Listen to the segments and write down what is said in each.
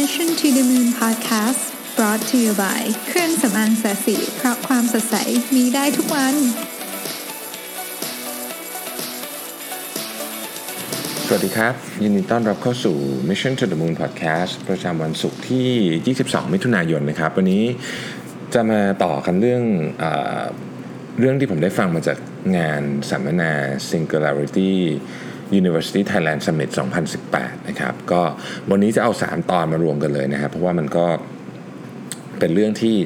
Mission to the Moon Podcast brought to you by เครื่องสำอางแสสีเพราะความสดใสมีได้ทุกวัน สวัสดีครับ ยินดีต้อนรับเข้าสู่ Mission to the Moon Podcast ประจำวันศุกร์ที่ 22 มิถุนายนนะครับ วันนี้จะมาต่อกันเรื่องเอเรื่องที่ผมได้ฟังมาจากงานสัมมนา Singularity University Thailand Summit 2018 นะครับก็วันนี้จะเอา 3 ตอนมารวมกันเลยนะครับ เพราะว่ามันก็เป็นเรื่องที่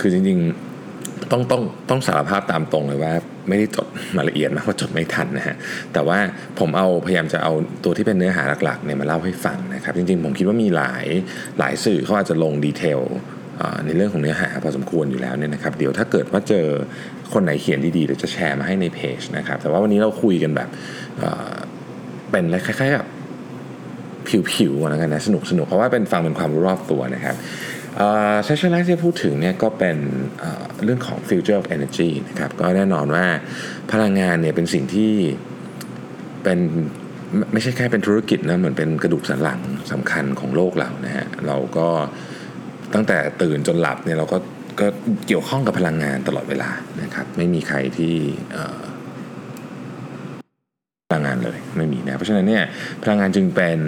คือจริงๆต้องต้องต้องสารภาพตามตรงเลยว่าไม่ได้จดมาละเอียดมากเพราะจดไม่ทันนะฮะแต่ว่าผมเอาพยายามจะเอาตัวที่เป็นเนื้อหาหลักๆเนี่ยมาเล่าให้ฟังนะครับ จริงๆ ผมคิดว่ามีหลายหลายสื่อเขาอาจจะลงดีเทลในเรื่องของเนื้อหาพอสมควรอยู่แล้วเนี่ยนะครับ เดี๋ยวถ้าเกิดว่าเจอคนไหนเขียนดีๆเดี๋ยวจะแชร์มาให้ในเพจนะครับ แต่ว่าวันนี้เราคุยกันแบบ เป็นอะไรคล้ายๆกับผิวๆแล้วกันนะสนุกสนุกเพราะว่าเป็นฟังเป็นความรู้รอบตัวนะครับเซสชันแรกที่พูดถึงเนี่ยก็เป็นเรื่องของ future of energy นะครับก็แน่นอนว่าพลังงานเนี่ยเป็นสิ่งที่เป็นไม่ใช่แค่เป็นธุรกิจนะเหมือนเป็นกระดูกสันหลังสำคัญของโลกเรานะฮะเราก็ตั้งแต่ตื่นจนหลับเนี่ยเราก็ก็เกี่ยวข้องกับพลังงานตลอดเวลานะครับไม่มีใครที่พลังงานเลย ไม่มีนะเพราะฉะนั้นเนี่ยพลังงานจึงเป็น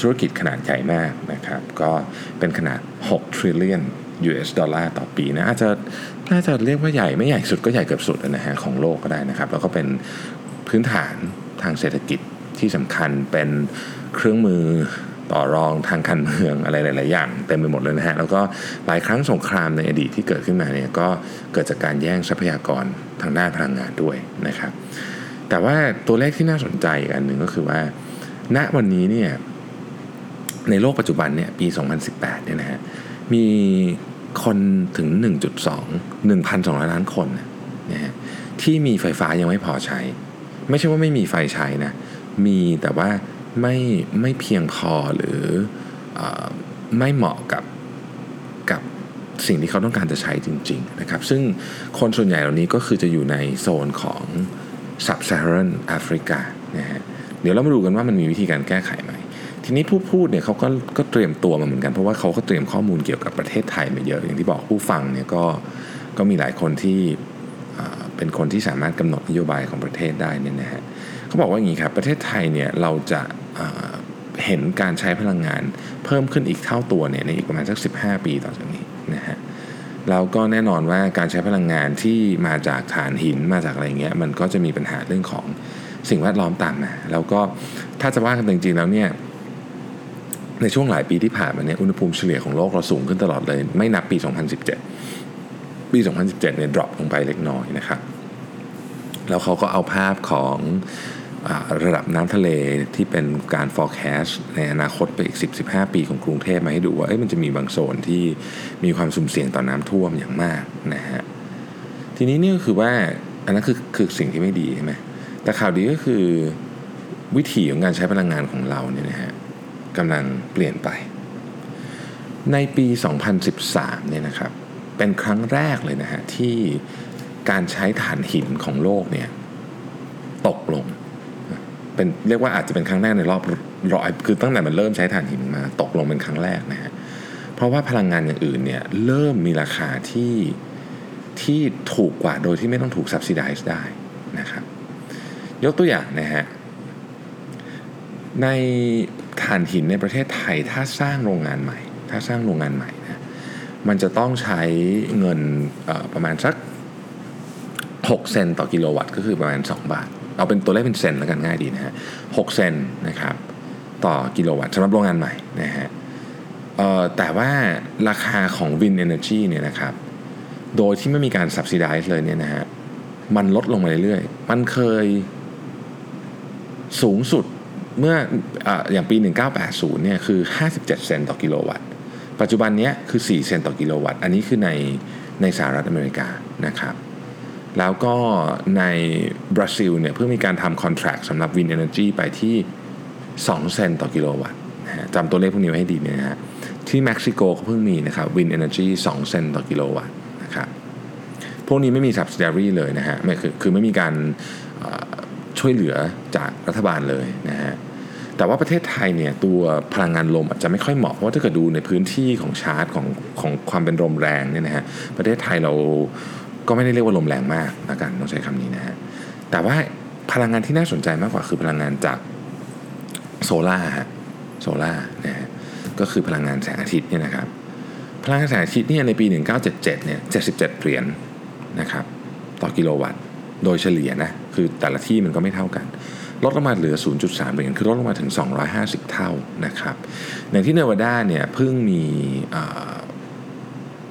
ธุรกิจขนาดใหญ่มากนะครับ ก็เป็นขนาด 6 trillion US ดอลลาร์ต่อปีนะอาจจะน่าจะเรียกว่าใหญ่ไม่ใหญ่สุดก็ใหญ่เกือบสุดนะฮะของโลกก็ได้นะครับ แล้วก็เป็นพื้นฐานทางเศรษฐกิจที่สำคัญเป็นเครื่องมือต่อรองทางการเมืองอะไรหลาย ๆ อย่างเต็มไปหมดเลยนะฮะ แล้วก็หลายครั้งสงครามในอดีตที่เกิดขึ้นมาเนี่ยก็เกิดจากการแย่งทรัพยากรทางด้านพลังงานด้วยนะครับ แต่ว่าตัวเลขที่น่าสนใจกันหนึ่งก็คือว่า ณวันนี้เนี่ยในโลกปัจจุบันเนี่ยปี 2018 เนี่ยนะฮะมีคนถึง 1.2 1,200 ล้านคนนะฮะที่มีไฟฟ้ายังไม่พอใช้ ไม่ใช่ว่าไม่มีไฟใช้นะ มีแต่ว่าไม่ไม่เพียงพอหรืออไม่เหมาะกับกับสิ่งที่เขาต้องการจะใช้จริง ๆ นะครับ ซึ่งคนส่วนใหญ่เหล่านี้ก็คือจะอยู่ในโซนของ Sub-Saharan Africa นะฮะเดี๋ยวเรามาดูกันว่ามันมีวิธีการแก้ไขไหมทีนี้ผู้พูดเนี่ยเขาก็ก็เตรียมตัวมาเหมือนกัน เพราะว่าเขาก็เตรียมข้อมูลเกี่ยวกับประเทศไทยมาเยอะอย่างที่บอกผู้ฟังเนี่ยก็ก็มีหลายคนที่เป็นคนที่สามารถกำหนดนโยบายของประเทศได้เนี่ยนะฮะเขาบอกว่าอย่างนี้ครับประเทศไทยเนี่ยเราจะเห็นการใช้พลังงานเพิ่มขึ้นอีกเท่าตัวเนี่ยในอีกประมาณสัก 15 ปีต่อจากนี้ แล้วก็แน่นอนว่าการใช้พลังงานที่มาจากถ่านหินมาจากอะไรเงี้ยมันก็จะมีปัญหาเรื่องของสิ่งแวดล้อมตามมาแล้วก็ถ้าจะว่ากันจริงๆแล้วเนี่ยในช่วงหลายปีที่ผ่านมาเนี่ยอุณหภูมิเฉลี่ยของโลกเราสูงขึ้นตลอดเลย ไม่นับปี 2017 ปี 2017เนี่ยดรอปลงไปเล็กน้อยนะครับ แล้วเขาก็เอาภาพของ ระดับน้ำทะเลที่เป็นการ forecast ในอนาคตไปอีก 10-15 ปีของกรุงเทพมาให้ดูว่ามันจะมีบางโซนที่มีความสุ่มเสี่ยงต่อน้ำท่วมอย่างมากนะฮะทีนี้เนี่ยก็คือว่าอันนั้นคือคือสิ่งที่ไม่ดีใช่ไหมแต่ข่าวดีก็คือวิธีของการใช้พลังงานของเราเนี่ยนะฮะกำลังเปลี่ยนไป ในปี 2013 เนี่ยนะครับ เป็นครั้งแรกเลยนะฮะที่การใช้ถ่านหินของโลกเนี่ยตกลง เป็นเรียกว่าอาจจะเป็นครั้งแรกในรอบร้อยคือตั้งแต่มันเริ่มใช้ถ่านหินมาตกลงเป็นครั้งแรกนะฮะเพราะว่าพลังงานอย่างอื่นเนี่ยเริ่มมีราคาที่ที่ถูกกว่าโดยที่ไม่ต้องถูก subsidize ได้นะครับ ยกตัวอย่างนะฮะในถ่านหินในประเทศไทยถ้าสร้างโรงงานใหม่ ถ้าสร้างโรงงานใหม่นะมันจะต้องใช้เงินประมาณสัก 6 เซนต์ต่อกิโลวัตต์ก็คือประมาณ 2 บาท เอาเป็นตัวเลขเป็นเซนแล้วกันง่ายดีนะฮะ6เซนนะครับต่อกิโลวัตต์สำหรับโรงงานใหม่นะฮะแต่ว่าราคาของ Wind Energy เนี่ยนะครับโดยที่ไม่มีการ subsidize เลยเนี่ยนะฮะมันลดลงมาเรื่อยๆ มันเคยสูงสุดเมื่ออย่างปี 1980เนี่ยคือ 57 เซนต์ต่อกิโลวัตต์ ปัจจุบันเนี้ยคือ 4 เซนต์ต่อกิโลวัตต์ อันนี้คือในในสหรัฐอเมริกานะครับ แล้วก็ในบราซิลเนี่ยเพิ่งมีการทำ contract สำหรับ Wind Energy ไปที่ 2 เซนต์ต่อกิโลวัตต์จำตัวเลขพวกนี้ไว้ให้ดีนะฮะที่เม็กซิโกก็เพิ่งมีนะครับ Wind Energy 2เซนต์ต่อกิโลวัตต์นะครับพวกนี้ไม่มี subsidiary เลยนะฮะไม่คือคือไม่มีการช่วยเหลือจากรัฐบาลเลยนะฮะแต่ว่าประเทศไทยเนี่ยตัวพลังงานลมอาจจะไม่ค่อยเหมาะเพราะว่าถ้าเกิดดูในพื้นที่ของชาร์จของของความเป็นลมแรงเนี่ยนะฮะประเทศไทยเรา ก็ไม่ได้เรียกว่าลมแรงมากนะกันต้องใช้คำนี้นะฮะแต่ว่าพลังงานที่น่าสนใจมากกว่าคือพลังงานจากโซลา่าฮะโซลา่านะฮะก็คือพลังงานแสงอาทิตย์เนี่ยนะครับพลังงานแสงอาทิตย์เนี่ยในปี 1977เนี่ย77 เหรียญนะครับต่อกิโลวัตต์ โดยเฉลี่ยนะคือแต่ละที่มันก็ไม่เท่ากัน ลดลงมาเหลือ 0.3 เหรียญคือลดลงมาถึง 250 เท่านะครับในที่เนวาดาเนี่ยเพิ่งมีเ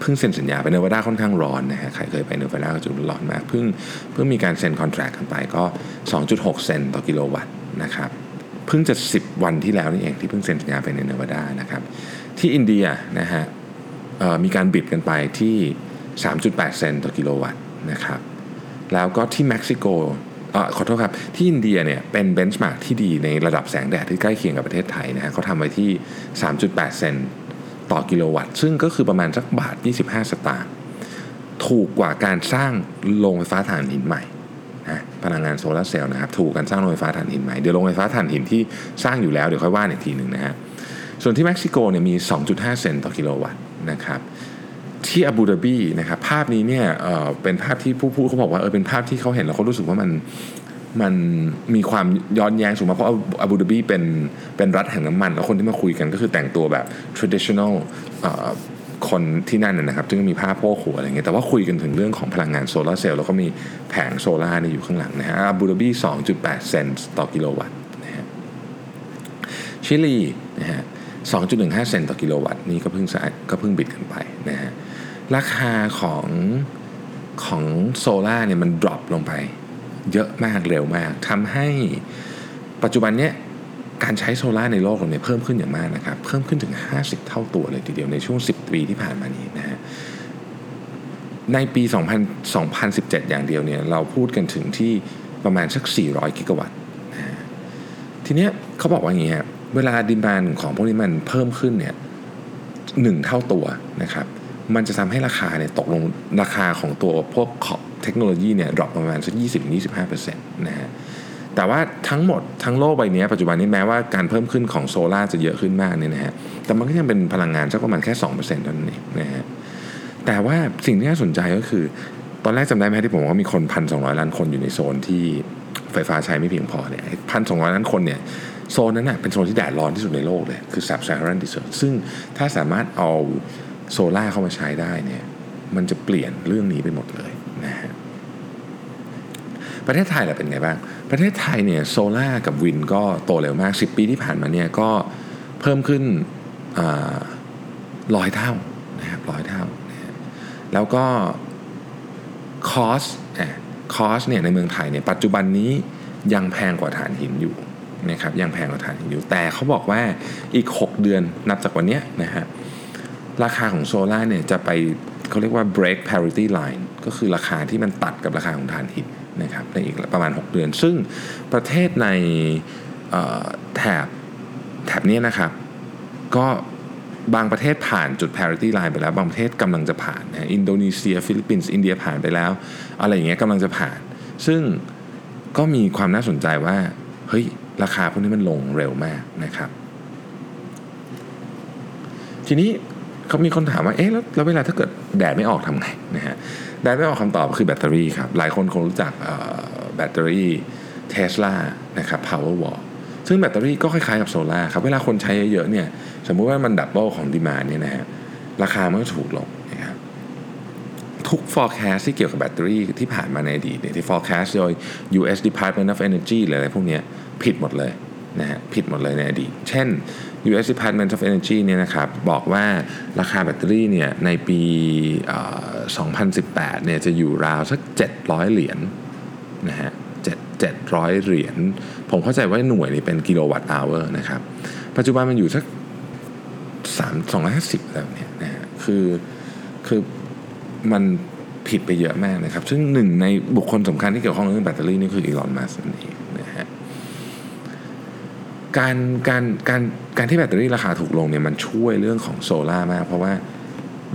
พิ่งเซ็นสัญญาไปเนวาดาค่อนข้างร้อนนะฮะใครเคยไปเนวาดาก็จะร้อนมากเพิ่งเพิ่งมีการเซ็นคอนแทรคกันไปก็ 2.6 เซนต์ต่อกิโลวัตต์นะครับเพิ่งจะ 10 วันที่แล้วนี่เองที่เพิ่งเซ็นสัญญาไปในเนวาดานะครับที่อินเดียนะฮะมีการ bid กันไปที่ 3.8 เซนต์ต่อกิโลวัตต์นะครับแล้วก็ที่เม็กซิโกขอโทษครับ ที่อินเดียเนี่ยเป็น benchmark ที่ดีในระดับแสงแดดที่ใกล้เคียงกับประเทศไทยนะฮะเขาทำไว้ที่ 3.8 เซน ต์ต่อกิโลวัตต์ ซึ่งก็คือประมาณสักบาท 25 สตางค์ถูกกว่าการสร้างโรงไฟฟ้าถ่านหินใหม่นะพลังงานโซลาร์เซลล์นะครับถูกการสร้างโรงไฟฟ้าถ่านหินใหม่เดี๋ยวโรงไฟฟ้าถ่านหินที่สร้างอยู่แล้วเดี๋ยวค่อยว่าอีกทีหนึ่งนะฮะส่วนที่เม็กซิโกเนี่ยมี 2.5 เซนต์ต่อกิโลวัตต์นะครับที่อาบูดาบีนะครับภาพนี้เนี่ยเป็นภาพที่ผู้พูดเขาบอกว่าเออเป็นภาพที่เขาเห็นแล้วเขารู้สึกว่ามัน มันมีความย้อนแย้งสูงมากเพราะอาบูดาบีเป็นเป็นรัฐแห่งน้ำมัน แล้วคนที่มาคุยกันก็คือแต่งตัวแบบ traditional คนที่นั่นนะครับซึ่งมีผ้าโพกหัวอะไรเงี้ยแต่ว่าคุยกันถึงเรื่องของพลังงานโซลาร์เซลล์แล้วก็มีแผงโซลาร์นี่อยู่ข้างหลังนะฮะอาบูดาบี2.8 เซนต์ต่อกิโลวัตต์นะฮะชิลีนะฮะ2.15 เซนต์ต่อกิโลวัตต์นี่ก็เพิ่งก็เพิ่ง bid กันไปนะฮะราคาของของโซลาร์เนี่ยมัน drop ลงไป เยอะมากเร็วมากทำให้ปัจจุบันเนี้ยการใช้โซลาในโลกเราเนี่ยเพิ่มขึ้นอย่างมากนะครับเพิ่มขึ้นถึง 50 เท่าตัวเลยทีเดียวในช่วง 10 ปีที่ผ่านมานี้นะฮะในปี 2000 2017 อย่างเดียวเนี่ยเราพูดกันถึงที่ประมาณสัก 400 กิกะวัตต์นะทีเนี้ยเขาบอกว่าอย่างนี้ฮะเวลาดิมานของพวกนี้มันเพิ่มขึ้นเนี่ยหนึ่งเท่าตัวนะครับ มันจะทำให้ราคาเนี่ยตกลงราคาของตัวพวกขอบเทคโนโลยีเนี่ยดรอปประมาณสัก20-25%นต์นะฮะแต่ว่าทั้งหมดทั้งโลกใบนี้ปัจจุบันนี้แม้ว่าการเพิ่มขึ้นของโซลาจะเยอะขึ้นมากเนี่ยนะฮะแต่มันก็ยังเป็นพลังงานสักประมาณแค่2%เท่านั้นเองนะฮะแต่ว่าสิ่งที่น่าสนใจก็คือ ตอนแรกจำได้ไหมที่ผมว่ามีคนพันสองล้านคนอยู่ในโซนที่ไฟฟ้าใช้ไม่เพียงพอเนี่ยพันสองล้านคนเนี่ยโซนนั้นนะเป็นโซนที่แดดร้อนที่สุดในโลกเลยคือ Sub Saharan Desert ซึ่งถ้าสามารถเอา โซล่าเข้ามาใช้ได้เนี่ยมันจะเปลี่ยนเรื่องนี้ไปหมดเลยนะฮะประเทศไทยล่ะเป็นไงบ้าง ประเทศไทยเนี่ยโซล่ากับวินก็โตเร็วมาก 10 ปีที่ผ่านมาเนี่ยก็เพิ่มขึ้นร้อยเท่านะครับร้อยเท่านะแล้วก็คอสคอสเนี่ยในเมืองไทยเนี่ยปัจจุบันนี้ยังแพงกว่าฐานหินอยู่นะครับยังแพงกว่าฐานหินอยู่ แต่เขาบอกว่าอีก 6 เดือนนับจากวันนี้นะฮะ ราคาของโซล่าเนี่ยจะไปเขาเรียกว่า break parity line ก็คือราคาที่มันตัดกับราคาของถ่านหินนะครับในอีกประมาณ 6 เดือน ซึ่งประเทศในแถบแถบนี้นะครับ ก็บางประเทศผ่านจุด parity line ไปแล้ว บางประเทศกำลังจะผ่านนะอินโดนีเซีย ฟิลิปปินส์ อินเดียผ่านไปแล้ว อะไรอย่างเงี้ยกำลังจะผ่าน ซึ่งก็มีความน่าสนใจว่าเฮ้ยราคาพวกนี้มันลงเร็วมากนะครับ ทีนี้ เขามีคนถามว่าเอ๊ะแล้วเวลาถ้าเกิดแดดไม่ออกทำไงนะฮะแดดไม่ออกคำตอบคือแบตเตอรี่ครับ หลายคนคงรู้จักแบตเตอรี่เทสลานะครับ Powerwall ซึ่งแบตเตอรี่ก็คล้ายๆกับโซลาร์ครับ เวลาคนใช้เยอะๆเนี่ยสมมุติว่ามัน double ของ demand เนี่ยนะฮะราคามันก็ถูกลงนะครับทุก forecast ที่เกี่ยวกับแบตเตอรี่ที่ผ่านมาในอดีตเนี่ยที่ forecast โดย US Department of Energy หรืออะไรพวกนี้ผิดหมดเลยนะฮะผิดหมดเลยในอดีต เช่น US Department of Energy เนี่ยนะครับบอกว่าราคาแบตเตอรี่เนี่ยในปี 2018 เนี่ยจะอยู่ราวสัก 700 เหรียญนะฮะ700 เหรียญ ผมเข้าใจว่าหน่วยนี่เป็น kilowatt hour นะครับ ปัจจุบันมันอยู่สัก3 250แล้วเนี่ยนะฮะคือคือมันผิดไปเยอะมากนะครับ ซึ่งหนึ่งในบุคคลสำคัญที่เกี่ยวข้องเรื่องแบตเตอรี่นี่คืออีลอน มัสก์นั่นเอง การการการการที่แบตเตอรี่ราคาถูกลงเนี่ยมันช่วยเรื่องของโซลามาก เพราะว่า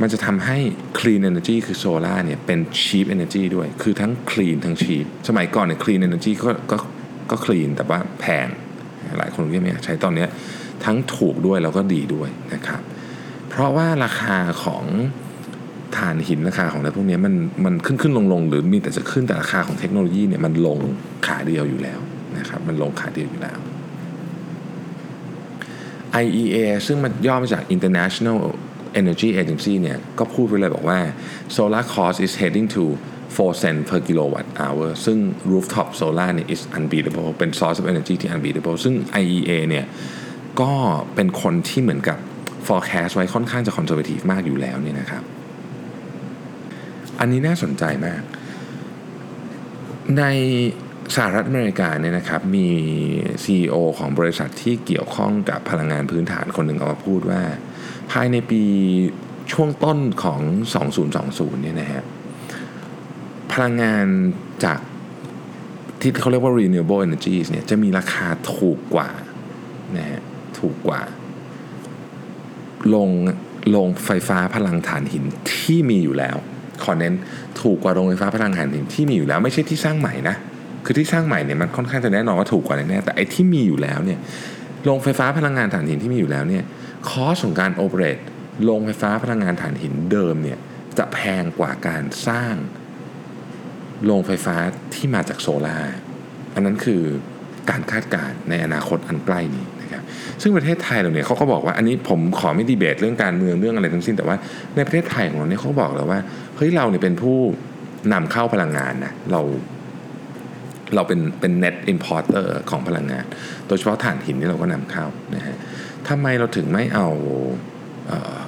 มันจะทำให้ clean energy คือโซล่าเนี่ยเป็น cheap energy ด้วย คือทั้ง clean ทั้ง cheap สมัยก่อนเนี่ย clean energy ก็ก็ก็ clean แต่ว่าแพง หลายคนก็ไม่ใช้ตอนนี้ทั้งถูกด้วยแล้วก็ดีด้วยนะครับ เพราะว่าราคาของถ่านหินราคาของอะไรพวกนี้มันมันขึ้นขึ้นลงลงหรือมีแต่จะขึ้นแต่ราคาของเทคโนโลยีเนี่ยมันลงขาเดียวอยู่แล้วนะครับมันลงขาเดียวอยู่แล้ว IEA ซึ่งมันย่อมาจาก International Energy Agency เนี่ยก็พูดไว้เลยบอกว่า solar cost is heading to 4 cent per kilowatt hour ซึ่ง rooftop solar เนี่ย is unbeatable เป็น source of energy ที่ unbeatable ซึ่ง IEA เนี่ยก็เป็นคนที่เหมือนกับ forecast ไว้ค่อนข้างจะ conservative มากอยู่แล้วเนี่ยนะครับ อันนี้น่าสนใจมาก ใน สหรัฐอเมริกาเนี่ยนะครับมี CEO ของบริษัทที่เกี่ยวข้องกับพลังงานพื้นฐานคนหนึ่งออกมาพูดว่า ภายในปีช่วงต้นของ 2020 เนี่ยนะฮะพลังงานจากที่เขาเรียกว่า renewable energies เนี่ยจะมีราคาถูกกว่านะฮะถูกกว่าลงลงไฟฟ้าพลังถ่านหินที่มีอยู่แล้ว ขอเน้นถูกกว่าโรงไฟฟ้าพลังถ่านหินที่มีอยู่แล้ว ไม่ใช่ที่สร้างใหม่นะ คือที่สร้างใหม่เนี่ยมันค่อนข้างจะแน่นอนว่าถูกกว่าแน่แต่ไอ้ที่มีอยู่แล้วเนี่ยโรงไฟฟ้าพลังงานถ่านหินที่มีอยู่แล้วเนี่ยคอสของการโอเปเรตโรงไฟฟ้าพลังงานถ่านหินเดิมเนี่ยจะแพงกว่าการสร้างโรงไฟฟ้าที่มาจากโซลา่าอันนั้นคือการคาดการณ์ในอนาคตอันใกล้นี้นะครับซึ่งประเทศไทยเราเนี่ยเขาก็บอกว่าอันนี้ผมขอไม่ดีเบตเรื่องการเมืองเรื่องอะไรทั้งสิ้นแต่ว่าในประเทศไทยของเราเนี่ยเขาบอกแล้วว่าเฮ้ยเราเนี่ยเป็นผู้นำเข้าพลังงานนะเรา เราเป็นเป็น net importer ของพลังงาน โดยเฉพาะถ่านหินนี่เราก็นำเข้านะฮะทำไมเราถึงไม่เอาเออ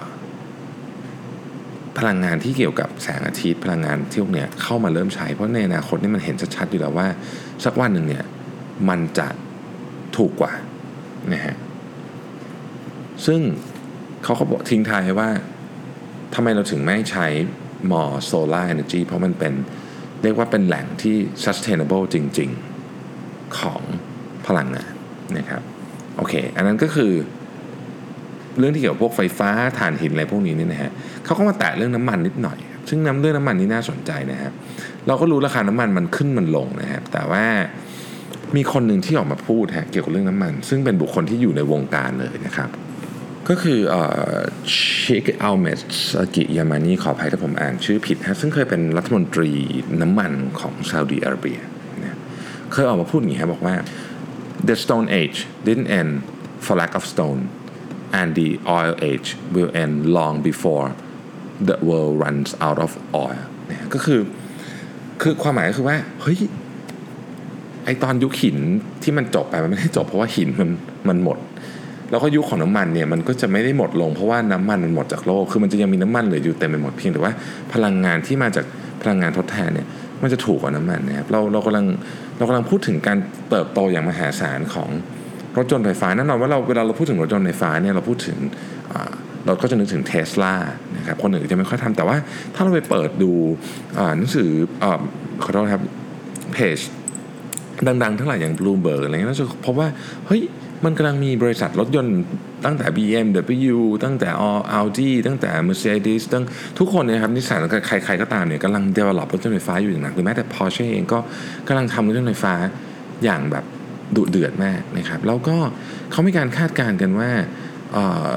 พลังงานที่เกี่ยวกับแสงอาทิตย์พลังงานที่พวกเนี้ยเข้ามาเริ่มใช้ เพราะในอนาคตนี่มันเห็นชัดๆอยู่แล้วว่า สักวันหนึ่งเนี่ยมันจะถูกกว่านะฮะซึ่งเขาก็บอกทิ้งท้ายว่าทำไมเราถึงไม่ใช้มอ solar energy เพราะมันเป็น เรียกว่าเป็นแหล่งที่ sustainable จริง ๆ ของพลังงานนะครับโอเค อันนั้นก็คือ เรื่องที่เกี่ยวกับพวกไฟฟ้าถ่านหินอะไรพวกนี้นี่นะฮะเขาก็มาแตะเรื่องน้ำมันนิดหน่อย ซึ่งน้ำเรื่องน้ำมันนี่น่าสนใจนะครับเราก็รู้ราคาน้ำมันมันขึ้นมันลงนะครับแต่ว่ามีคนหนึ่งที่ออกมาพูดฮะเกี่ยวกับเรื่องน้ำมัน ซึ่งเป็นบุคคลที่อยู่ในวงการเลยนะครับ ก็คือชิคอัลเมสกิยามานีขออภัยถ้าผมอ่านชื่อผิดฮะซึ่งเคยเป็นรัฐมนตรีน้ำมันของซาอุดีอาระเบียนะเคยออกมาพูดอย่างนี้ครับบอกว่า the stone age didn't end for lack of stone and the oil age will end long before the world runs out of oil นะก็คือคือความหมายก็คือว่า เฮ้ย ไอตอนยุคหินที่มันจบไปมันไม่ได้จบเพราะว่าหินมันมันหมด แล้วก็ยุคของน้ำมันเนี่ยมันก็จะไม่ได้หมดลงเพราะว่าน้ำมันมันหมดจากโลก คือมันจะยังมีน้ำมันเหลืออยู่เต็มไปหมดเพียงแต่ว่าพลังงานที่มาจากพลังงานทดแทนเนี่ยมันจะถูกกว่าน้ำมันนะครับเราเรากำลังเรากำลังพูดถึงการเติบโตอย่างมหาศาลของรถยนต์ไฟฟ้าแน่นอนว่าเราเวลาเราพูดถึงรถยนต์ไฟฟ้าเนี่ยเราพูดถึงเราก็จะนึกถึงเทสลานะครับคนอื่นจะไม่ค่อยทำแต่ว่าถ้าเราไปเปิดดูหนังสือขอโทษครับเพจดังๆทั้งหลายอย่าง Bloomberg อะไรเงี้ยเราจะพบว่าเฮ้ย มันกำลังมีบริษัทรถยนต์ตั้งแต่ BMW ตั้งแต่ Audi ตั้งแต่ Mercedes ตั้งทุกคนนี่ยครับนิสสันใครๆก็ตามเนี่ยกำลัง develop รถยนต์ไฟฟ้าอยู่อย่างหนักหรือแม้แต่ Porsche เองก็กำลังทำรถยนต์ไฟฟ้าอย่างแบบดุเดือดมากนะครับแล้วก็เขามีการคาดการณ์กันว่า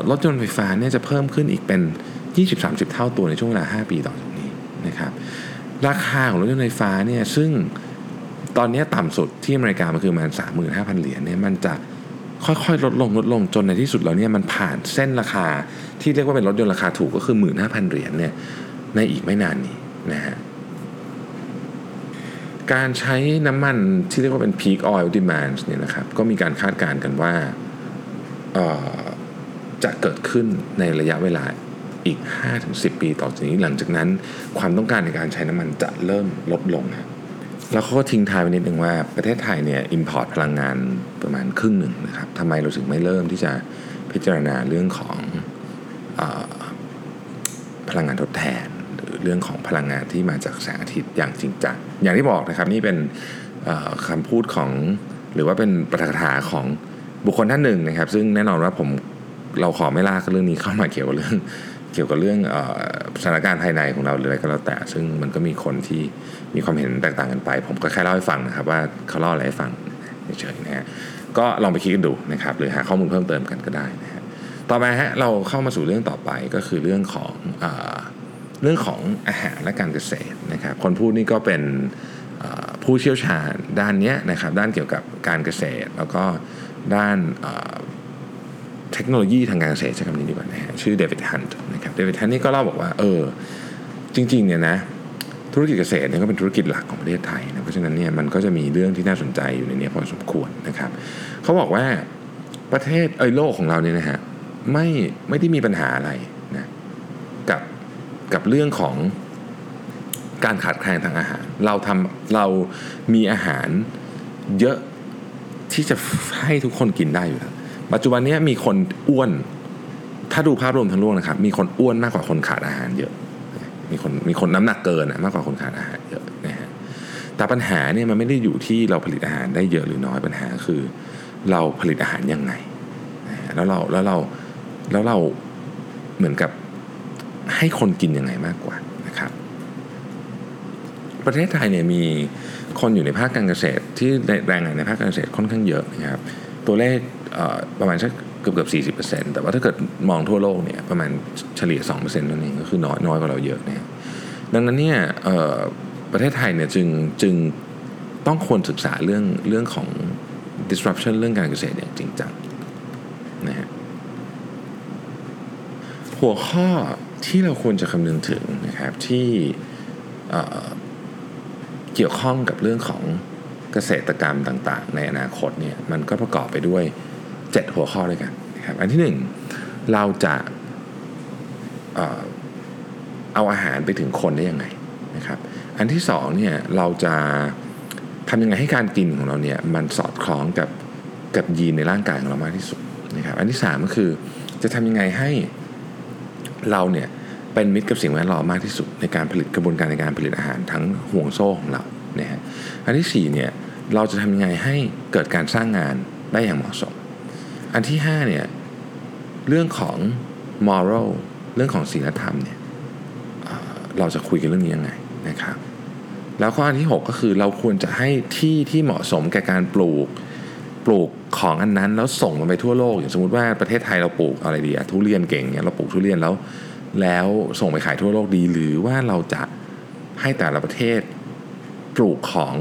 รถยนต์ไฟฟ้าเนี่ยจะเพิ่มขึ้นอีกเป็น 20-30 เท่าตัวในช่วงเวลา 5 ปีต่อจากนี้นะครับราคาของรถยนต์ไฟฟ้าเนี่ยซึ่งตอนนี้ต่ำสุดที่อเมริกามันคือประมาณ35,000 เหรียญเนี่ยมันจะ ค่อยๆ ลดลงลดลงจนในที่สุดแล้วเนี่ยมันผ่านเส้นราคาที่เรียกว่าเป็นรถยนต์ราคาถูกก็คือ 15,000 เหรียญเนี่ยในอีกไม่นานนี้นะฮะการใช้น้ำมันที่เรียกว่าเป็น peak oil demand เนี่ยนะครับก็มีการคาดการณ์กันว่าจะเกิดขึ้นในระยะเวลาอีก 5-10 ปีต่อจากนี้ หลังจากนั้นความต้องการในการใช้น้ำมันจะเริ่มลดลงครับ แล้วเขาก็ทิ้งท้ายไว้นิดนึงว่าประเทศไทยเนี่ย import พลังงานประมาณครึ่งหนึ่งนะครับทำไมเราถึงไม่เริ่มที่จะพิจารณาเรื่องของอพลังงานทดแทน หรือเรื่องของพลังงานที่มาจากแสงอาทิตย์อย่างจริงจังอย่างที่บอกนะครับนี่เป็นคำพูดของหรือว่าเป็นปรัฐาของบุคคลท่านหนึ่งนะครับ ซึ่งแน่นอนว่าผมเราขอไม่ลากเรื่องนี้เข้ามาเกี่ยวกับเรื่อง เกี่ยวกับเรื่องสถานการณ์ภายในของเราหรืออะไรก็แล้วแต่ ซึ่งมันก็มีคนที่มีความเห็นแตกต่างกันไป ผมก็แค่เล่าให้ฟังนะครับว่าเขาเล่าอะไรให้ฟังเฉยๆนะฮะก็ลองไปคิดกันดูนะครับหรือหาข้อมูลเพิ่มเติมกันก็ได้นะฮะต่อมาฮะเราเข้ามาสู่เรื่องต่อไปก็คือเรื่องของเอเรื่องของอาหารและการเกษตรนะครับคนพูดนี่ก็เป็นผู้เชี่ยวชาญด้านเนี้ยนะครับด้านเกี่ยวกับการเกษตร แล้วก็ด้าน เทคโนโลยีทางการเกษตรใช้คำนี้ดีกว่านะฮะชื่อเดวิดฮันต์นะครับเดวิดฮันต์นี่ก็เล่าบอกว่าเออจริงๆเนี่ยนะธุรกิจเกษตรเนี่ยก็เป็นธุรกิจหลักของประเทศไทยนะเพราะฉะนั้นเนี่ยมันก็จะมีเรื่องที่น่าสนใจอยู่ในนี้พอสมควรนะครับเขาบอกว่าประเทศเอยโลกของเราเนี่ยนะฮะไม่ไม่ได้มีปัญหาอะไรนะกับกับเรื่องของการขาดแคลนทางอาหาร เราทำเรามีอาหารเยอะที่จะให้ทุกคนกินได้อยู่แล้ว ปัจจุบันนี้มีคนอ้วน ถ้าดูภาพรวมทั้งโลกนะครับ มีคนอ้วนมากกว่าคนขาดอาหารเยอะ มีคนมีคนน้ำหนักเกินมากกว่าคนขาดอาหารเยอะนะฮะแต่ปัญหาเนี่ยมันไม่ได้อยู่ที่เราผลิตอาหารได้เยอะหรือน้อยปัญหาคือ เราผลิตอาหารยังไงแล้วเราแล้วเราแล้วเราเหมือนกับให้คนกินยังไงมากกว่านะครับ ประเทศไทยเนี่ยมีคนอยู่ในภาคการเกษตรที่แรงงานในภาคการเกษตรค่อนข้างเยอะนะครับ ตัวเลขเประมาณสักเกือบเกือบสี่สิบเปอร์เซ็นต์แต่ว่าถ้าเกิดมองทั่วโลกเนี่ยประมาณเฉลี่ยสองเปอร์เซ็นต์นั่นเองก็คือน้อยน้อยกว่าเราเยอะนะดังนั้นเนี่ยประเทศไทยเนี่ยจึงจึงต้องควรศึกษาเรื่องเรื่องของ disruption เรื่องการเกษตรอย่างจริงจังนะฮะหัวข้อที่เราควรจะคำนึงถึงนะครับที่เกี่ยวข้องกับเรื่องของ เกษตรกรรมต่างๆ ในอนาคตเนี่ยมันก็ประกอบไปด้วย 7 หัวข้อด้วยกันนะครับอันที่ 1 เราจะเอาอาหารไปถึงคนได้ยังไงนะครับอันที่2เนี่ยเราจะทำยังไงให้การกินของเราเนี่ยมันสอดคล้องกับกับยีนในร่างกายของเรามากที่สุดนะครับอันที่ 3 ก็คือจะทำยังไงให้เราเนี่ยเป็นมิตรกับสิ่งแวดล้อมมากที่สุดในการผลิตกระบวนการในการผลิตอาหารทั้งห่วงโซ่ของเรานะฮะอันที่4เนี่ย เราจะทำยังไงให้เกิดการสร้างงานได้อย่างเหมาะสม อันที่5เนี่ยเรื่องของ moral เรื่องของศีลธรรมเนี่ยเราจะคุยกันเรื่องนี้ยังไงนะครับแล้วก็อันที่ 6 ก็คือเราควรจะให้ที่ที่เหมาะสมแก่การปลูกปลูกของอันนั้นแล้วส่งมันไปทั่วโลก อย่างสมมติว่าประเทศไทยเราปลูกอะไรดีอะทุเรียนเก่งเนี่ยเราปลูกทุเรียนแล้ว แล้วส่งไปขายทั่วโลกดี หรือว่าเราจะให้แต่ละประเทศปลูกของ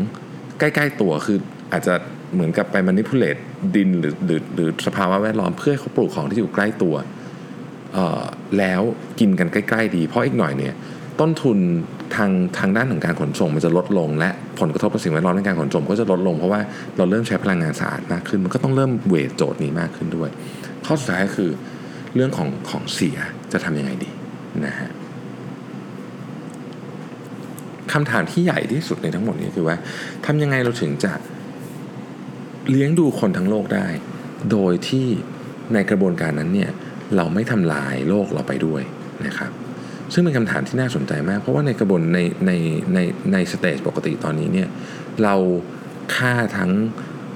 ใกล้ๆตัวคืออาจจะเหมือนกับไปมานิพุเลตดินหรือหรือหรือสภาวะแวดล้อมเพื่อเขาปลูกของที่อยู่ใกล้ตัวแล้วกินกันใกล้ ๆ ดี เพราะอีกหน่อยเนี่ยต้นทุนทางทางด้านของการขนส่งมันจะลดลง และผลกระทบต่อสิ่งแวดล้อมในการขนส่งก็จะลดลงเพราะว่าเราเริ่มใช้พลังงานสะอาดมากขึ้น มันก็ต้องเริ่มเวทโจทย์นี้มากขึ้นด้วย ข้อสุดท้ายก็คือเรื่องของของเสียจะทำยังไงดีนะฮะ คำถามที่ใหญ่ที่สุดในทั้งหมดนี้คือว่าทำยังไงเราถึงจะเลี้ยงดูคนทั้งโลกได้ โดยที่ในกระบวนการนั้นเนี่ยเราไม่ทำลายโลกเราไปด้วยนะครับซึ่งเป็นคำถามที่น่าสนใจมาก เพราะว่าในกระบวนในในในในสเตจปกติตอนนี้เนี่ยเราฆ่าทั้ง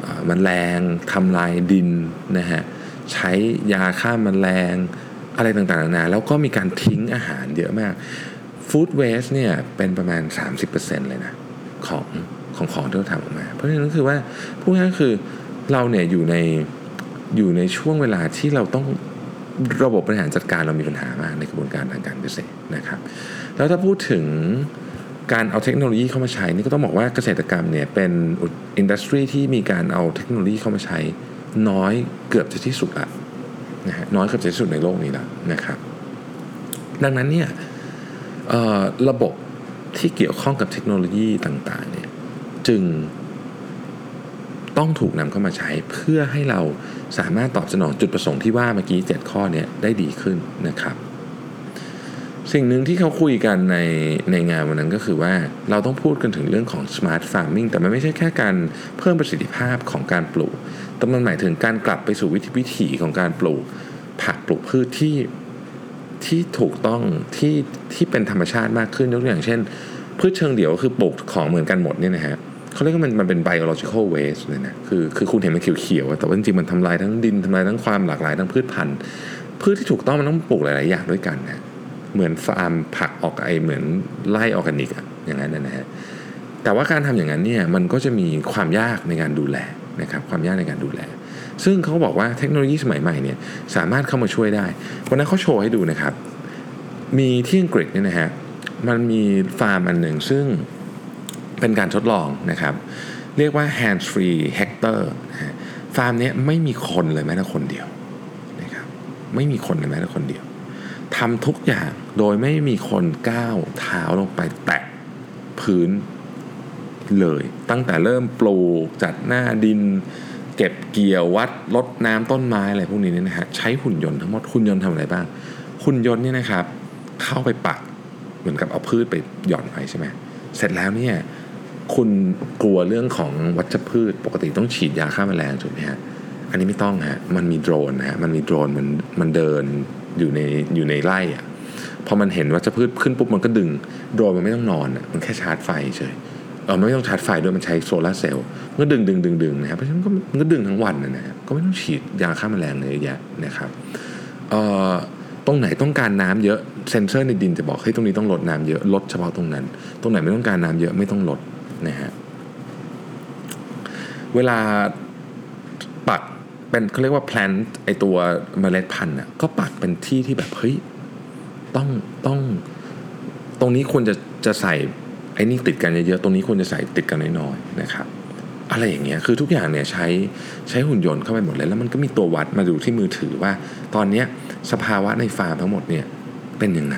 เอ่อแมลงทำลายดินนะฮะใช้ยาฆ่าแมลงอะไรต่างๆนานาแล้วก็มีการทิ้งอาหารเยอะมาก ฟู้ดเวสเนี่ยเป็นประมาณ 30%เลยนะของของของที่เราทำออกมา เพราะฉะนั้นคือว่าพูดง่ายๆคือเราเนี่ยอยู่ในอยู่ในช่วงเวลาที่เราต้องระบบบริหารจัดการเรามีปัญหามากในกระบวนการทางการเกษตรนะครับ แล้วถ้าพูดถึงการเอาเทคโนโลยีเข้ามาใช้นี่ก็ต้องบอกว่าเกษตรกรรมเนี่ยเป็นอินดัสทรีที่มีการเอาเทคโนโลยีเข้ามาใช้น้อยเกือบจะที่สุดละนะฮะน้อยเกือบจะที่สุดในโลกนี้แล้วนะครับ ดังนั้นเนี่ย ระบบที่เกี่ยวข้องกับเทคโนโลยีต่างๆเนี่ยจึงต้องถูกนำเข้ามาใช้เพื่อให้เราสามารถตอบสนองจุดประสงค์ที่ว่าเมื่อกี้ 7 ข้อเนี้ได้ดีขึ้นนะครับ สิ่งหนึ่งที่เขาคุยกันในในงานวันนั้นก็คือว่าเราต้องพูดกันถึงเรื่องของ smart farming แต่มันไม่ใช่แค่การเพิ่มประสิทธิภาพของการปลูก แต่มันหมายถึงการกลับไปสู่วิธีวิถีของการปลูกผักปลูกพืชที่ ที่ถูกต้องที่ที่เป็นธรรมชาติมากขึ้นยกตัวอย่างเช่นพืชเชิงเดี่ยวก็คือปลูกของเหมือนกันหมดเนี่ยนะฮะเขาเรียกว่ามันมันเป็น biological waste เลยนะคือคือคุณเห็นมันเขียวๆแต่ว่าจริงๆมันทำลายทั้งดินทำลายทั้งความหลากหลายทั้งพืชพันธุ์พืชที่ถูกต้องมันต้องปลูกหลายๆอย่างด้วยกันนะเหมือนฟาร์มผักออกไอเหมือนไล่ออร์แกนิกอะอย่างนั้นนะฮะแต่ว่าการทำอย่างนั้นเนี่ยมันก็จะมีความยากในการดูแลนะครับความยากในการดูแล ซึ่งเขาบอกว่าเทคโนโลยีสมัยใหม่เนี่ยสามารถเข้ามาช่วยได้ วันนั้นเขาโชว์ให้ดูนะครับ มีที่อังกฤษเนี่ยนะฮะมันมีฟาร์มอันหนึ่งซึ่งเป็นการทดลองนะครับ เรียกว่า hands free hector ฟาร์มนี้ไม่มีคนเลยแม้แต่คนเดียวนะครับไม่มีคนเลยแม้แต่คนเดียวทำทุกอย่างโดยไม่มีคนก้าวเท้าลงไปแตะพื้นเลย ตั้งแต่เริ่มปลูกจัดหน้าดิน เก็บเกี่ยววัดลดน้ำต้นไม้อะไรพวกนี้เนี่ยนะฮะใช้หุ่นยนต์ทั้งหมดหุ่นยนต์ทำอะไรบ้างหุ่นยนต์เนี่ยนะครับ เข้าไปปักเหมือนกับเอาพืชไปหย่อนไว้ใช่ไหมเสร็จแล้วเนี่ยคุณกลัวเรื่องของวัชพืชปกติต้องฉีดยาฆ่าแมลงถูกไหมฮะอันนี้ไม่ต้องฮะมันมีโดรนนะฮะมันมีโดรนมันมันเดินอยู่ในอยู่ในไร่อะพอมันเห็นวัชพืชขึ้นปุ๊บมันก็ดึงโดรนมันไม่ต้องนอนอะมันแค่ชาร์จไฟเฉย เออไม่ต้องชาร์จไฟด้วยมันใช้โซลาร์เซลล์มันก็ดึงดึงดึงดึงนะครับเพราะฉะนั้นก็มันก็ดึงทั้งวันนะฮะก็ไม่ต้องฉีดยาฆ่าแมลงเลยอะแยะนะครับเอ่อตรงไหนต้องการน้ำเยอะเซ็นเซอร์ในดินจะบอกให้ยตรงนี้ต้องลดน้ำเยอะลดเฉพาะตรงนั้น ตรงไหนไม่ต้องการน้ำเยอะไม่ต้องลดนะฮะเวลาปักเป็นเขาเรียกว่า plant ไอตัวเมล็ดพันธุ์อะก็ปักเป็นที่ที่แบบเฮ้ยต้องต้องตรงนี้ควรจะจะใส่ ไอ้นี่ติดกันเยอะๆตรงนี้ควรจะใส่ติดกันน้อยๆนะครับอะไรอย่างเงี้ยคือทุกอย่างเนี่ยใช้ใช้หุ่นยนต์เข้าไปหมดเลย แล้วมันก็มีตัววัดมาดูที่มือถือว่า ตอนเนี้ยสภาวะในฟาร์มทั้งหมดเนี่ยเป็นยังไง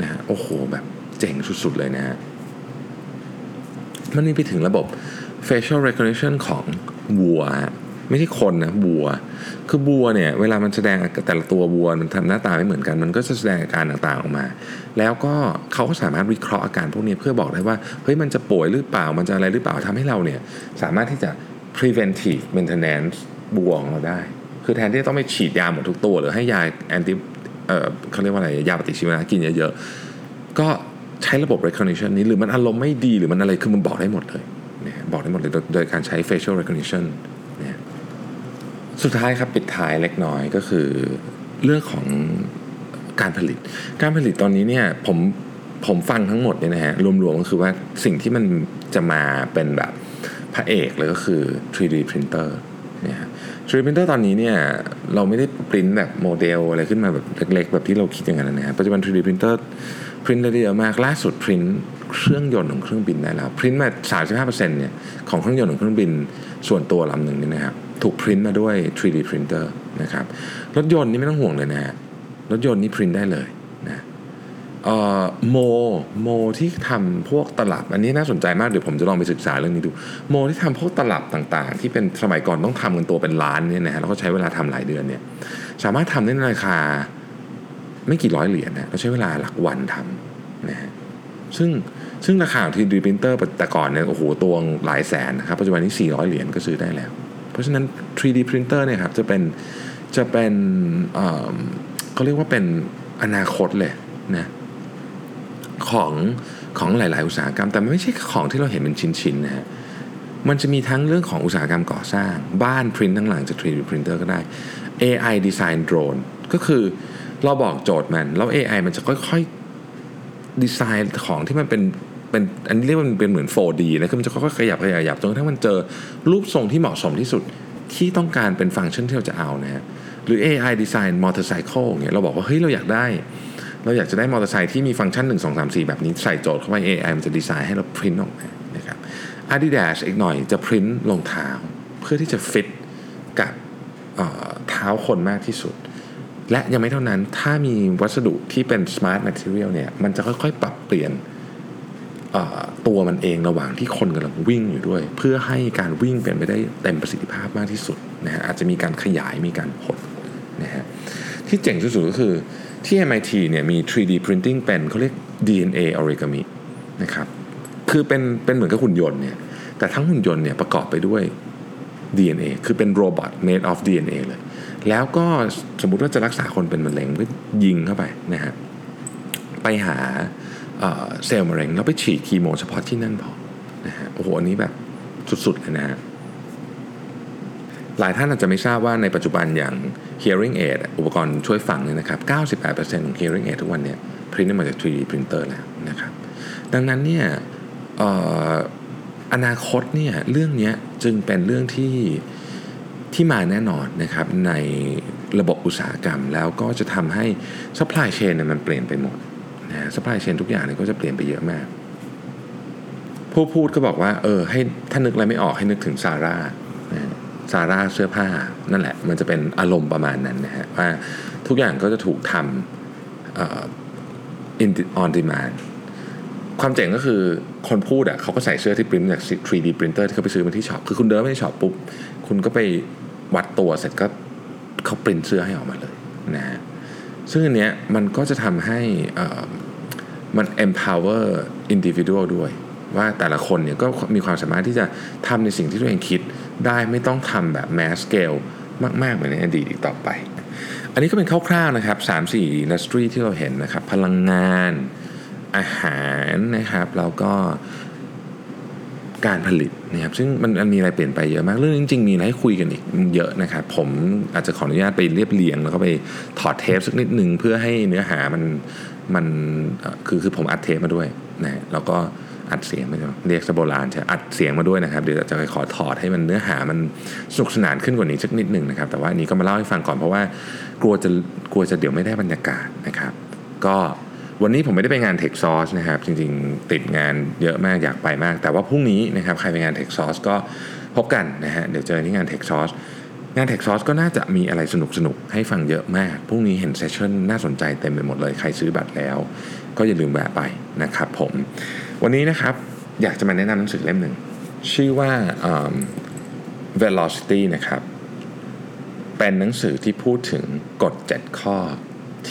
นะฮะโอ้โหแบบเจ๋งสุดๆเลยนะฮะมันมีไปถึงระบบ facial recognition ของวัวฮะ ไม่ใช่คนนะวัว คือวัวเนี่ยเวลามันแสดงแต่ละตัววัวมันทำหน้าตาไม่เหมือนกัน มันก็จะแสดงอาการต่างๆออกมา แล้วก็เขาก็สามารถวิเคราะห์อาการพวกนี้เพื่อบอกได้ว่าเฮ้ยมันจะป่วยหรือเปล่ามันจะอะไรหรือเปล่าทำให้เราเนี่ยสามารถที่จะ preventive maintenance วัวของเราได้ คือแทนที่จะต้องไปฉีดยาหมดทุกตัว หรือให้ยาแอนติเอ่อเขาเรียกว่าอะไรยาปฏิชีวนะกินเยอะๆก็ใช้ระบบ recognition นี้หรือมันอารมณ์ไม่ดีหรือมันอะไรคือมันบอกได้หมดเลยนะฮะบอกได้หมดเลยโดยโดยการใช้ facial recognition สุดท้ายครับปิดท้ายเล็กน้อยก็คือเรื่องของการผลิต การผลิตตอนนี้เนี่ยผมผมฟังทั้งหมดเนี่ยนะฮะรวมๆก็คือว่าสิ่งที่มันจะมาเป็นแบบพระเอกเลยก็คือ 3D printer เนี่ย 3D printer ตอนนี้เนี่ยเราไม่ได้ปริ้นแบบโมเดลอะไรขึ้นมาแบบเล็กๆ แบบที่เราคิดอย่างนั้นนะฮะปัจจุบัน 3D printer พรินได้เยอะมากล่าสุดพรินเครื่องยนต์ของเครื่องบินได้แล้วพรินมา 35%เนี่ยของเครื่องยนต์ของเครื่องบินส่วนตัวลำหนึ่งนี่นะครับ ถูกพรินมาด้วย 3D printer นะครับ รถยนต์นี่ไม่ต้องห่วงเลยนะฮะ รถยนต์นี่พรินได้เลยนะโมโมที่ทำพวกตลับ อันนี้น่าสนใจมาก เดี๋ยวผมจะลองไปศึกษาเรื่องนี้ดู โมที่ทำพวกตลับต่างๆ ที่เป็นสมัยก่อนต้องทำกันตัวเป็นล้านเนี่ยนะฮะแล้วก็ใช้เวลาทำหลายเดือนเนี่ย สามารถทำได้ในราคาไม่กี่ร้อยเหรียญนะเราใช้เวลาหลักวันทำนะฮะซึ่งซึ่งราคาของ 3D printer แต่ก่อนเนี่ยโอ้โหตัวหลายแสนนะครับปัจจุบันนี้ 400 เหรียญก็ซื้อได้แล้ว เพราะฉะนั้น 3D printer เนี่ยครับจะเป็นจะเป็นเขาเรียกว่าเป็นอนาคตเลยนะของของหลาย ๆ อุตสาหกรรม แต่มันไม่ใช่ของที่เราเห็นเป็นชิ้น ๆ นะฮะมันจะมีทั้งเรื่องของอุตสาหกรรมก่อสร้าง บ้านพรินทั้งหลังจาก 3D printer ก็ได้ AI design drone ก็คือเราบอกโจทย์มัน แล้ว AI มันจะค่อย ๆ ดีไซน์ของที่มันเป็น เป็นอันนี้เรียกว่ามันเป็นเหมือน 4D นะคือมันจะค่อยๆขยับขยับจนกระทั่งมันเจอรูปทรงที่เหมาะสมที่สุดที่ต้องการเป็นฟังก์ชันที่เราจะเอานะฮะหรือ AI design motorcycle เนี่ยเราบอกว่าเฮ้ยเราอยากได้ เราอยากจะได้มอเตอร์ไซค์ที่มีฟังก์ชัน 1 2 3 4 แบบนี้ใส่โจทย์เข้าไป AI มันจะดีไซน์ให้เราพิมพ์ออกมานะครับ Adidas อีกหน่อยจะพิมพ์รองเท้าเพื่อที่จะฟิตกับเท้าคนมากที่สุด และยังไม่เท่านั้นถ้ามีวัสดุที่เป็น smart material เนี่ยมันจะค่อยๆ ปรับเปลี่ยน ตัวมันเองระหว่างที่คนกำลังวิ่งอยู่ด้วย เพื่อให้การวิ่งเป็นไปได้เต็มประสิทธิภาพมากที่สุดนะฮะอาจจะมีการขยายมีการหดนะฮะที่เจ๋งที่สุดก็คือที่ MIT เนี่ยมี 3D printing เป็นเขาเรียก DNA origami นะครับคือเป็นเป็นเหมือนกับหุ่นยนต์เนี่ยแต่ทั้งหุ่นยนต์เนี่ยประกอบไปด้วย DNA คือเป็นโรบอท made of DNA เลย แล้วก็สมมุติว่าจะรักษาคนเป็นมะเร็งก็ยิงเข้าไปนะฮะไปหา เซลล์มะเร็งแล้วไปฉีดคีโมเฉพาะที่นั่นพอนะฮะโอ้โหอันนี้แบบสุดๆเลยนะฮะหลายท่านอาจจะไม่ทราบว่าในปัจจุบันอย่าง hearing aid อุปกรณ์ช่วยฟังเนี่ยนะครับ 98%ของ hearing aid ทุกวันเนี่ยพรินต์มาจาก 3D printer แล้วนะครับดังนั้นเนี่ยออนาคตเนี่ยเรื่องนี้จึงเป็นเรื่องที่ที่มาแน่นอนนะครับในระบบอุตสาหกรรม แล้วก็จะทำให้ supply chain เนี่ยมันเปลี่ยนไปหมด นะ supply chain ทุกอย่างเนี่ยก็จะเปลี่ยนไปเยอะมาก ผู้พูดก็บอกว่า เออ ให้ถ้านึกอะไรไม่ออกให้นึกถึงซาร่าซาร่าเสื้อผ้านั่นแหละ มันจะเป็นอารมณ์ประมาณนั้นนะฮะว่าทุกอย่างก็จะถูกทำเอ่อ on demand ความเจ๋งก็คือคนพูดอะเขาก็ใส่เสื้อที่ปริ้นจาก 3D printer ที่เขาไปซื้อมาที่ช็อปคือคุณเดินไปที่ช็อปปุ๊บ คุณก็ไปวัดตัวเสร็จก็เขาปริ้นเสื้อให้ออกมาเลยนะฮะ ซึ่งอันเนี้ยมันก็จะทำให้มัน empower individual ด้วย ว่าแต่ละคนเนี่ยก็มีความสามารถที่จะทำในสิ่งที่ตัวเองคิดได้ไม่ต้องทำแบบ mass scale มากๆเหมือนในอดีตอีกต่อไป อันนี้ก็เป็นคร่าวๆนะครับ 3-4 อินดัสทรีที่เราเห็นนะครับ พลังงานอาหารนะครับ แล้วก็ การผลิตนะครับซึ่งมันมีอะไรเปลี่ยนไปเยอะมากเรื่องจริงๆมีอะไรให้คุยกันอีกเยอะนะครับผมอาจจะขออนุญาตไปเรียบเรียง แล้วก็ไปถอดเทปสักนิดหนึ่งเพื่อให้เนื้อหามันมันคือคือผมอัดเทปมาด้วยนะแล้วก็อัดเสียงม่ใช่เรียกสโบราณใช่อัดเสียงมาด้วยนะครับเดี๋ยวจะไปขอถอดให้มันเนื้อหามันสนุกสนานขึ้นกว่านี้สักนิดหนึ่งนะครับแต่ว่าอันนี้ก็มาเล่าให้ฟังก่อนเพราะว่ากลัวจะกลัวจะเดี๋ยวไม่ได้บรรยากาศนะครับ ก็ วันนี้ผมไม่ได้ไปงาน Tech Source นะครับ จริงๆ ติดงานเยอะมากอยากไปมาก แต่ว่าพรุ่งนี้นะครับใครไปงาน Tech Source ก็พบกันนะฮะเดี๋ยวเจอที่งาน Tech Source งาน Tech Source ก็น่าจะมีอะไรสนุกๆให้ฟังเยอะมาก พรุ่งนี้เห็นเซสชั่นน่าสนใจเต็มไปหมดเลย ใครซื้อบัตรแล้ว ก็อย่าลืมแวะไปนะครับผม วันนี้นะครับอยากจะมาแนะนำหนังสือเล่มหนึ่ง ชื่อว่า um, velocity นะครับ เป็นหนังสือที่พูดถึงกฎ 7 ข้อ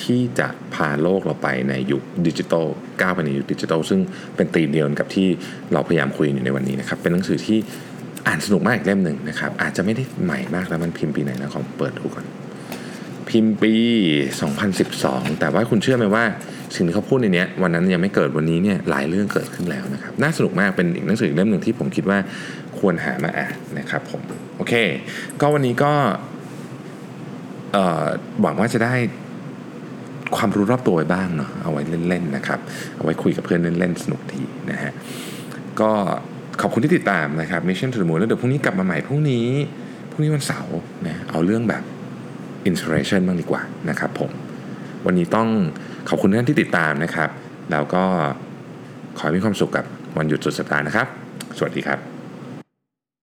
ที่จะพาโลกเราไปในยุคดิจิทัลก้าวไปในยุคดิจิทัลซึ่งเป็นตีมเดียวกับที่เราพยายามคุยอยู่ในวันนี้นะครับ เป็นหนังสือที่อ่านสนุกมากอีกเล่มหนึ่งนะครับ อาจจะไม่ได้ใหม่มากแล้วมันพิมพ์ปีไหนนะของเปิดดูก่อน พิมพ์ปี 2012 แต่ว่าคุณเชื่อไหมว่าสิ่งที่เขาพูดในนี้วันนั้นยังไม่เกิดวันนี้เนี่ยหลายเรื่องเกิดขึ้นแล้วนะครับ น่าสนุกมากเป็นอีกหนังสืออีกเล่มหนึ่งที่ผมคิดว่าควรหามาอ่านนะครับผมโอเค ก็วันนี้ก็หวังว่าจะได้ ความรู้รอบตัวไปบ้างเนาะเอาไว้เล่นๆนะครับ เอาไว้คุยกับเพื่อนเล่นๆสนุกดีนะฮะก็ขอบคุณที่ติดตามนะครับ Mission to the Moon แล้วเดี๋ยวพรุ่งนี้กลับมาใหม่พรุ่งนี้พรุ่งนี้วันเสาร์นะเอาเรื่องแบบ inspiration บ้างดีกว่านะครับผม วันนี้ต้องขอบคุณท่านที่ติดตามนะครับ แล้วก็ขอให้มีความสุขกับวันหยุดสุดสัปดาห์นะครับ สวัสดีครับ